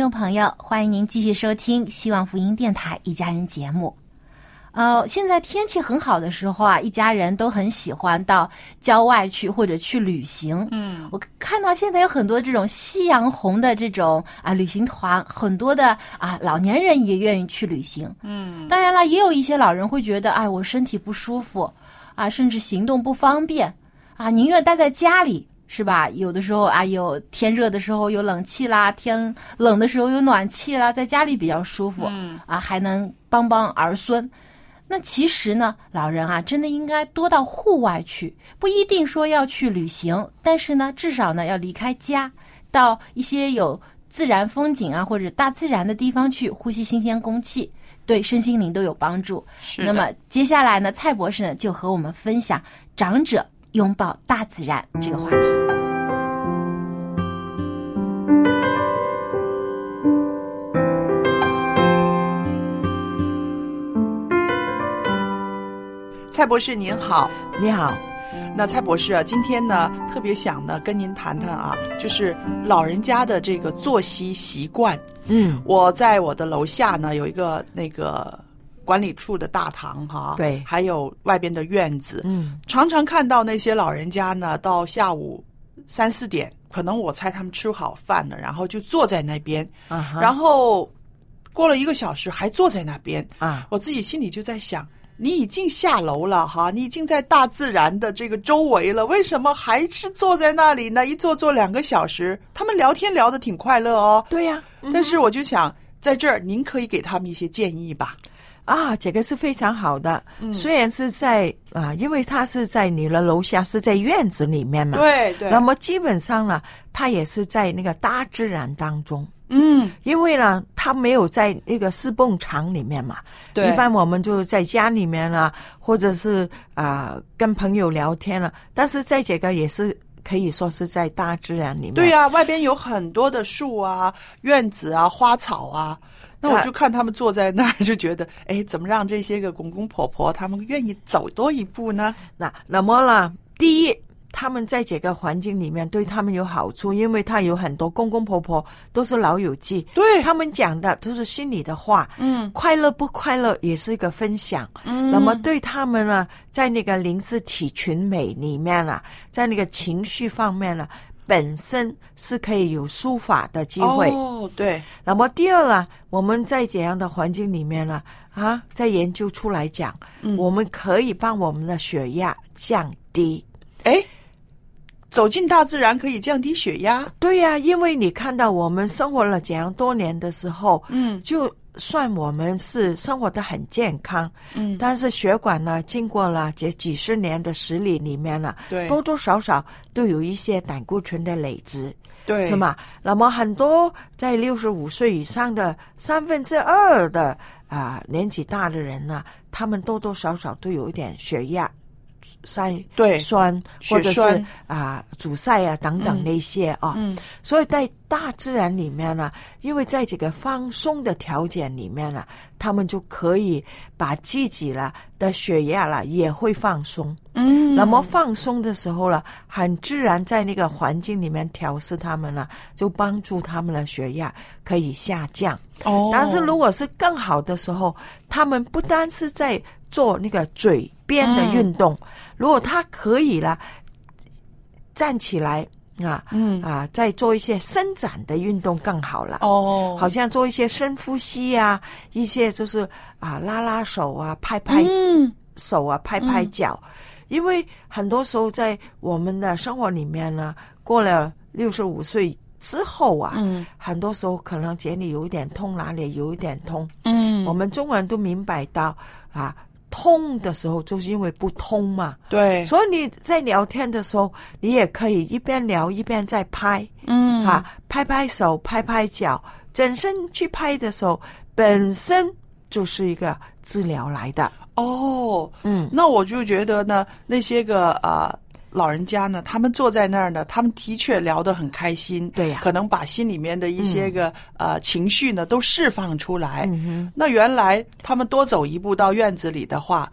众朋友，欢迎您继续收听希望福音电台一家人节目。呃，现在天气很好的时候啊，一家人都很喜欢到郊外去或者去旅行。嗯，我看到现在有很多这种夕阳红的这种啊旅行团，很多的啊老年人也愿意去旅行。嗯，当然了，也有一些老人会觉得，哎，我身体不舒服啊，甚至行动不方便啊，宁愿待在家里。是吧？有的时候啊，有天热的时候有冷气啦，天冷的时候有暖气啦，在家里比较舒服，嗯啊，还能帮帮儿孙。那其实呢，老人啊，真的应该多到户外去，不一定说要去旅行，但是呢，至少呢要离开家，到一些有自然风景啊或者大自然的地方去呼吸新鲜空气，对身心灵都有帮助。那么接下来呢，蔡博士呢就和我们分享长者拥抱大自然这个话题。蔡博士您好，你好，那蔡博士啊，今天呢特别想呢跟您谈谈啊，就是老人家的这个作息习惯。嗯，我在我的楼下呢有一个那个管理处的大堂哈，对还有外边的院子，嗯，常常看到那些老人家呢，到下午三四点，可能我猜他们吃好饭了，然后就坐在那边，啊哈然后过了一个小时还坐在那边，啊，我自己心里就在想。你已经下楼了哈，你已经在大自然的这个周围了，为什么还是坐在那里呢？一坐坐两个小时，他们聊天聊得挺快乐哦。对呀、但是我就想，在这儿您可以给他们一些建议吧。啊，这个是非常好的。嗯虽然是在啊，因为它是在你的楼下，是在院子里面嘛。对对那么基本上呢，它也是在那个大自然当中。嗯，因为呢，它没有在那个四蹦场里面嘛。对一般我们就在家里面啊，或者是啊、跟朋友聊天了。但是在这个也是可以说是在大自然里面。对呀、外边有很多的树啊、院子啊、花草啊。那我就看他们坐在那儿，就觉得，哎，怎么让这些个公公婆婆他们愿意走多一步呢？那那么呢，第一，他们在这个环境里面对他们有好处，因为他有很多公公婆婆都是老友记，对他们讲的都是心里的话，嗯，快乐不快乐也是一个分享，嗯那么对他们呢，在那个灵视体群美里面啊，在那个情绪方面呢。本身是可以有书法的机会，哦，对，那么第二呢，我们在怎样的环境里面呢？啊，在研究出来讲，嗯我们可以帮我们的血压降低。哎，走进大自然可以降低血压。对呀、因为你看到我们生活了怎样多年的时候，嗯就算我们是生活的很健康，嗯，但是血管呢，经过了这几十年的洗礼里面呢，对多多少少都有一些胆固醇的累积。对，是？吗？那么很多在六十五岁以上的三分之二的啊、年纪大的人呢，他们多多少少都有一点血压三对酸或者是啊、阻塞啊等等嗯那些啊。嗯所以在大自然里面呢，因为在这个放松的条件里面呢，他们就可以把自己了的血压了也会放松。嗯，那么放松的时候呢，很自然在那个环境里面调试他们了，就帮助他们的血压可以下降。哦，但是如果是更好的时候，他们不单是在做那个嘴边的运动，如果他可以了站起来啊，嗯啊，再做一些伸展的运动更好了。哦，好像做一些深呼吸啊，一些就是啊拉拉手啊，拍拍嗯手啊，拍拍脚。因为很多时候在我们的生活里面呢，过了六十五岁之后啊，嗯很多时候可能这里有一点痛，哪里有一点痛。嗯，我们中国人都明白到啊，痛的时候就是因为不通嘛。对，所以你在聊天的时候，你也可以一边聊一边在拍。嗯哈，拍拍手，拍拍脚，整身去拍的时候，本身就是一个治疗来的。哦，嗯，那我就觉得呢，那些个啊、老人家呢，他们坐在那儿呢，他们的确聊得很开心，对呀。可能把心里面的一些个、呃情绪呢都释放出来。嗯那原来他们多走一步到院子里的话，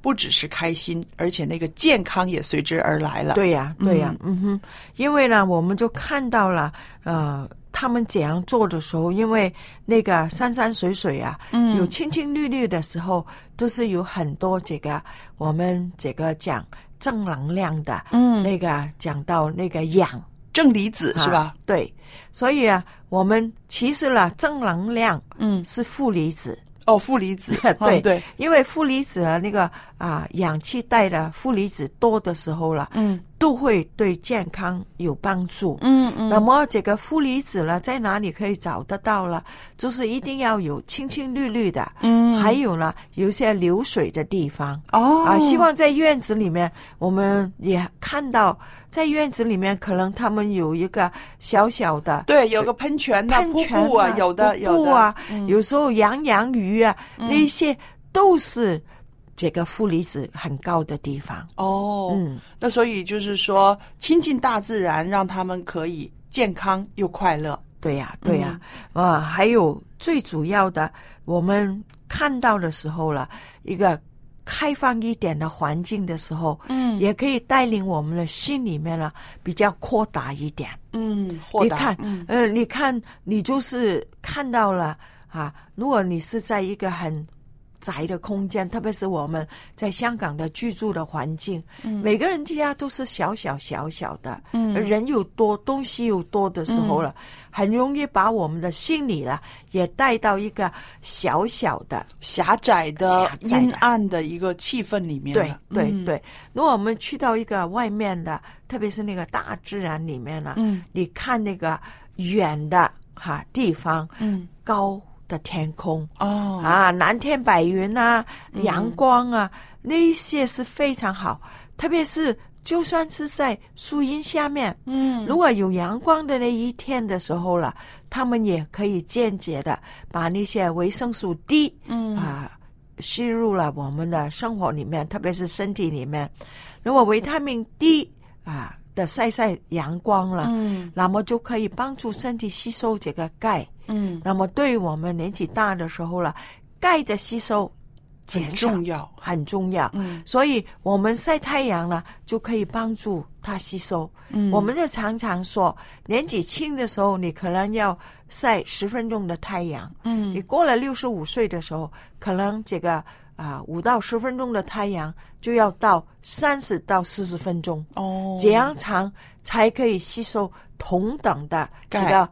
不只是开心，而且那个健康也随之而来了。对呀、对呀、嗯哼，因为呢，我们就看到了，呃，他们怎样做的时候，因为那个山山水水啊，嗯。有青青绿绿的时候，都是有很多这个我们这个讲正能量的，嗯那个讲到那个氧。正离子是吧啊？？对，所以啊，我们其实呢，正能量嗯，是负离子，哦，负离子，对嗯对，因为负离子啊，那个啊，氧气带的负离子多的时候了，嗯。都会对健康有帮助。嗯嗯，那么这个负离子呢，在哪里可以找得到呢？就是一定要有青青绿绿的，嗯。还有呢，有一些流水的地方。哦。啊，希望在院子里面，我们也看到，在院子里面可能他们有一个小小的对有个喷泉的、瀑喷泉布啊，有的有的。啊，嗯。有时候养养鱼啊，嗯。那些都是这个负离子很高的地方。哦，嗯，那所以就是说，亲近大自然，让他们可以健康又快乐。对呀、对呀、嗯啊，还有最主要的，我们看到的时候了，一个开放一点的环境的时候，嗯也可以带领我们的心里面呢比较扩大一点。嗯，你看，嗯呃，你看，你就是看到了啊。如果你是在一个很窄的空间，特别是我们在香港的居住的环境，每个人家都是小小小小的，嗯。人又多，东西又多的时候了，很容易把我们的心理了也带到一个小小的狭窄的、狭窄的。阴暗的一个气氛里面对了。对嗯。对，如果我们去到一个外面的，特别是那个大自然里面呢，嗯。你看那个远的哈地方，嗯，高的天空哦啊，蓝天白云啊，嗯阳光啊，那一些是非常好，特别是。就算是在树荫下面，嗯如果有阳光的那一天的时候了，他们也可以间接的把那些维生素 D，嗯啊，吸入了我们的生活里面，特别是身体里面。如果维他命 D 啊的晒晒阳光了，嗯那么就可以帮助身体吸收这个钙。嗯，那么对于我们年纪大的时候了，钙的吸收减重要。很重要。嗯所以我们晒太阳呢，就可以帮助它吸收。嗯我们就常常说，年纪轻的时候，你可能要晒十分钟的太阳。嗯你过了六十五岁的时候，可能这个啊五、到十分钟的太阳就要到三十到四十分钟，哦，这样长才可以吸收同等的这个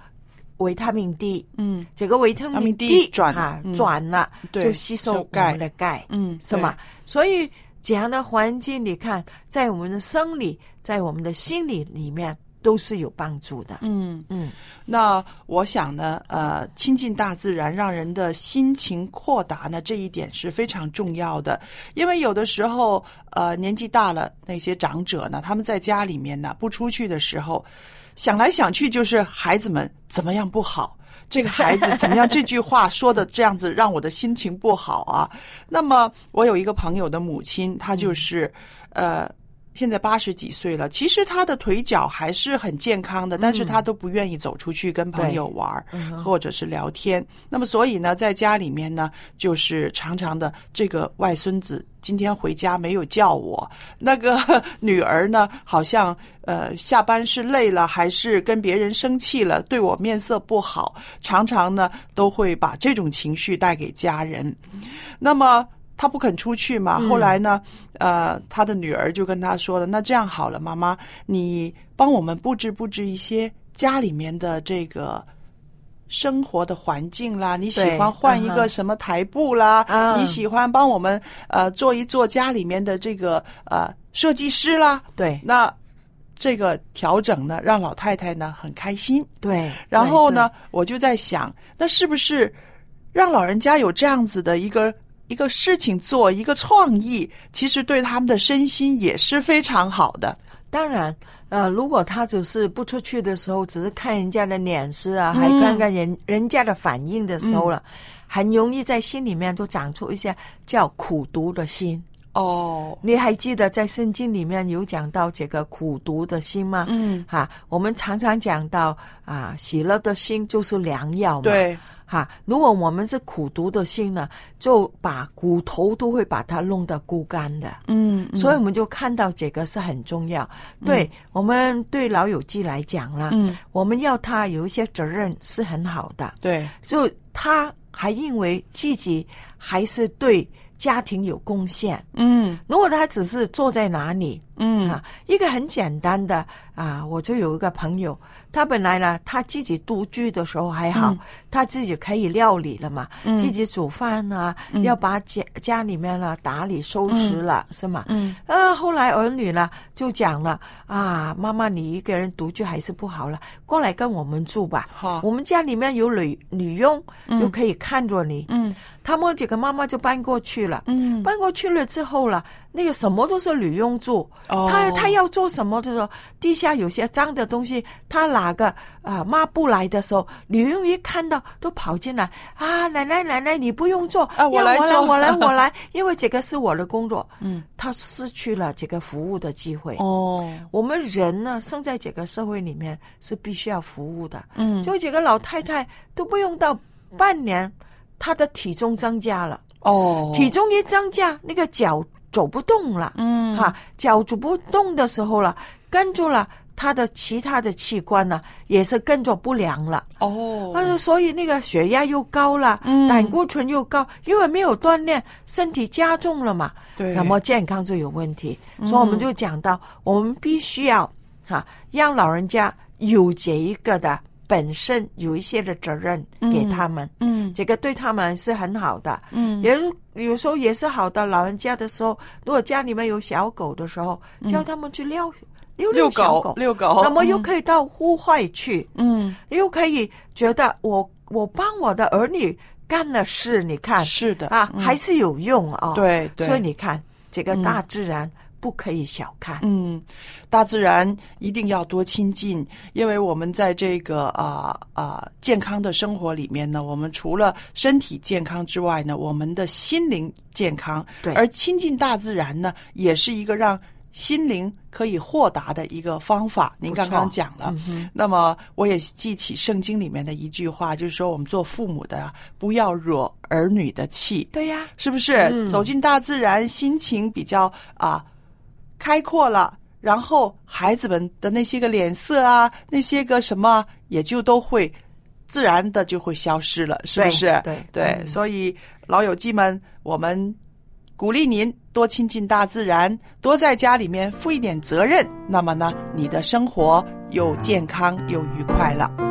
维他命 D。嗯这个维他命命 D 转啊嗯转了，就吸收我们的钙。嗯是吗？所以这样的环境，你看，在我们的生理，在我们的心理里面，都是有帮助的。嗯嗯，那我想呢，呃，亲近大自然，让人的心情扩达呢，这一点是非常重要的。因为有的时候，呃，年纪大了，那些长者呢，他们在家里面呢，不出去的时候，想来想去就是孩子们怎么样不好。这个孩子怎么样？这句话说的这样子，让我的心情不好啊。那么，我有一个朋友的母亲，她就是，呃，现在八十几岁了，其实他的腿脚还是很健康的，但是他都不愿意走出去跟朋友玩或者是聊天。那么，所以呢，在家里面呢，就是常常的这个外孙子今天回家没有叫我，那个 女儿呢，好像呃下班是累了，还是跟别人生气了，对我面色不好，常常呢都会把这种情绪带给家人。那么。他不肯出去嘛，后来呢，呃，他的女儿就跟他说了：“那这样好了，妈妈，你帮我们布置布置一些家里面的这个生活的环境啦，你喜欢换一个什么台布啦，啊你喜欢帮我们呃做一做家里面的这个呃设计师啦。对那这个调整呢，让老太太呢很开心。对。然后呢，我就在想，那是不是让老人家有这样子的一个一个事情做，一个创意，其实对他们的身心也是非常好的。当然，呃，如果他只是不出去的时候，只是看人家的脸色啊，嗯还看看人人家的反应的时候了，很容易在心里面都长出一些叫苦毒的心。哦，你还记得在圣经里面有讲到这个苦毒的心吗？嗯，哈，我们常常讲到啊，喜乐的心就是良药嘛。对，哈，如果我们是苦读的心呢，就把骨头都会把它弄得枯干的。嗯，嗯。所以我们就看到这个是很重要。对、我们对老友记来讲啦，嗯，我们要他有一些责任是很好的，对，就他还认为自己还是对家庭有贡献。嗯。如果他只是坐在哪里，嗯。啊，一个很简单的啊，我就有一个朋友，他本来呢，他自己独居的时候还好，嗯。他自己可以料理了嘛，嗯。自己煮饭啊，嗯。要把家家里面呢打理收拾了，是吗？嗯。啊，后来儿女呢就讲了啊，妈妈你一个人独居还是不好了，过来跟我们住吧。好，我们家里面有女女佣，嗯。就可以看着你。嗯他们几个妈妈就搬过去了。嗯搬过去了之后了，那个什么都是女佣做。哦他他要做什么的时候，地下有些脏的东西，他拿个啊抹布来的时候，女佣一看到都跑进来啊，奶奶奶奶你不用做，啊我来我来我来 我来，因为这个是我的工作。嗯，他失去了这个服务的机会。哦，我们人呢，生在这个社会里面是必须要服务的。嗯就几个老太太都不用到半年，她的体重增加了。哦，体重一增加，那个脚走不动了，嗯哈，脚走不动的时候了，跟住了。他的其他的器官呢，也是跟着不良了。哦，但是所以那个血压又高了，嗯胆固醇又高，因为没有锻炼，身体加重了嘛。对那么健康就有问题。嗯所以我们就讲到，我们必须要哈、让老人家有这一个的本身有一些的责任给他们。嗯。这个对他们是很好的。嗯。也有有时候也是好的。老人家的时候，如果家里面有小狗的时候，叫他们去遛遛遛狗小狗，遛狗。那么又嗯可以到户外去，嗯，又可以觉得我我帮我的儿女干了事，你看是的啊，嗯。还是有用啊、对对。所以你看这个嗯。大自然不可以小看。嗯，大自然一定要多亲近，因为我们在这个啊啊、健康的生活里面呢，我们除了身体健康之外呢，我们的心灵健康。对而亲近大自然呢，也是一个让心灵可以豁达的一个方法。您刚刚讲了，嗯那么我也记起圣经里面的一句话，就是说我们做父母的啊不要惹儿女的气。对呀，是不是？嗯走进大自然，心情比较啊开阔了，然后孩子们的那些个脸色啊，那些个什么，也就都会自然的就会消失了，是不是？对对，嗯所以老友记们，我们鼓励您多亲近大自然，多在家里面负一点责任，那么呢，你的生活又健康又愉快了。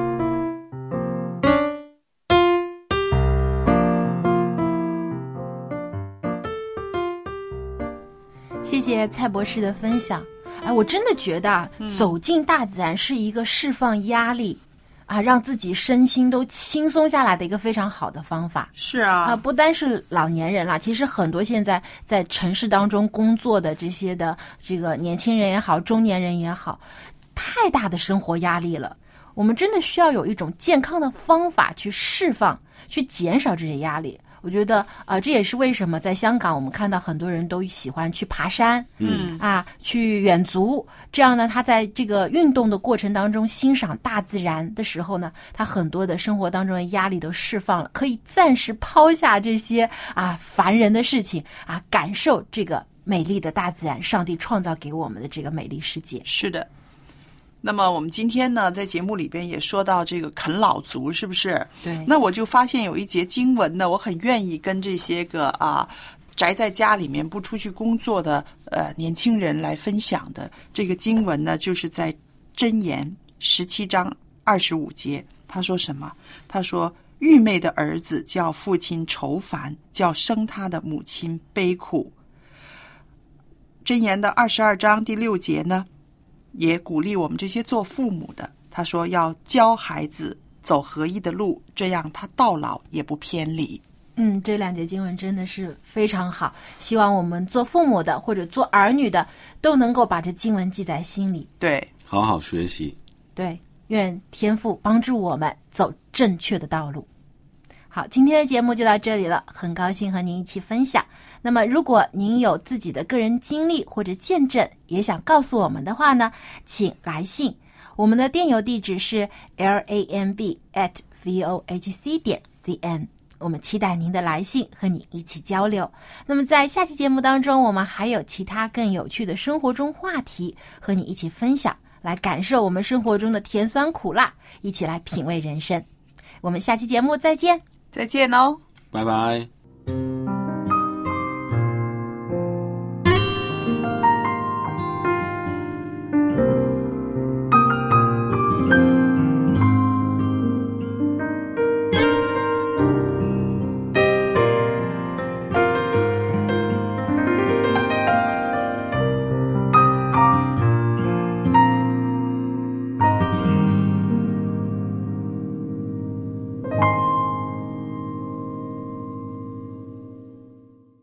蔡博士的分享。哎，我真的觉得啊，走进大自然是一个释放压力啊，让自己身心都轻松下来的一个非常好的方法。是啊啊，不单是老年人啦，其实很多现在在城市当中工作的这些的这个年轻人也好，中年人也好，太大的生活压力了。我们真的需要有一种健康的方法去释放、去减少这些压力。我觉得，呃，这也是为什么在香港我们看到很多人都喜欢去爬山，嗯啊，去远足。这样呢，他在这个运动的过程当中欣赏大自然的时候呢，他很多的生活当中的压力都释放了，可以暂时抛下这些啊烦人的事情啊，感受这个美丽的大自然，上帝创造给我们的这个美丽世界。是的。那么我们今天呢，在节目里边也说到这个啃老族，是不是？对那我就发现有一节经文呢，我很愿意跟这些个啊宅在家里面不出去工作的呃年轻人来分享的。这个经文呢，就是在箴言十七章二十五节，他说什么？他说：“愚昧的儿子叫父亲愁烦，叫生他的母亲悲苦。”箴言的二十二章第六节呢，也鼓励我们这些做父母的，他说要教孩子走合一的路，这样他到老也不偏离。嗯，这两节经文真的是非常好，希望我们做父母的或者做儿女的都能够把这经文记在心里。对，好好学习。对，愿天父帮助我们走正确的道路。好，今天的节目就到这里了，很高兴和您一起分享。那么，如果您有自己的个人经历或者见证，也想告诉我们的话呢，请来信。我们的电邮地址是 l a m b at v o h c 点 c n。我们期待您的来信，和你一起交流。那么，在下期节目当中，我们还有其他更有趣的生活中话题和你一起分享，来感受我们生活中的甜酸苦辣，一起来品味人生。我们下期节目再见。再见哦。拜拜。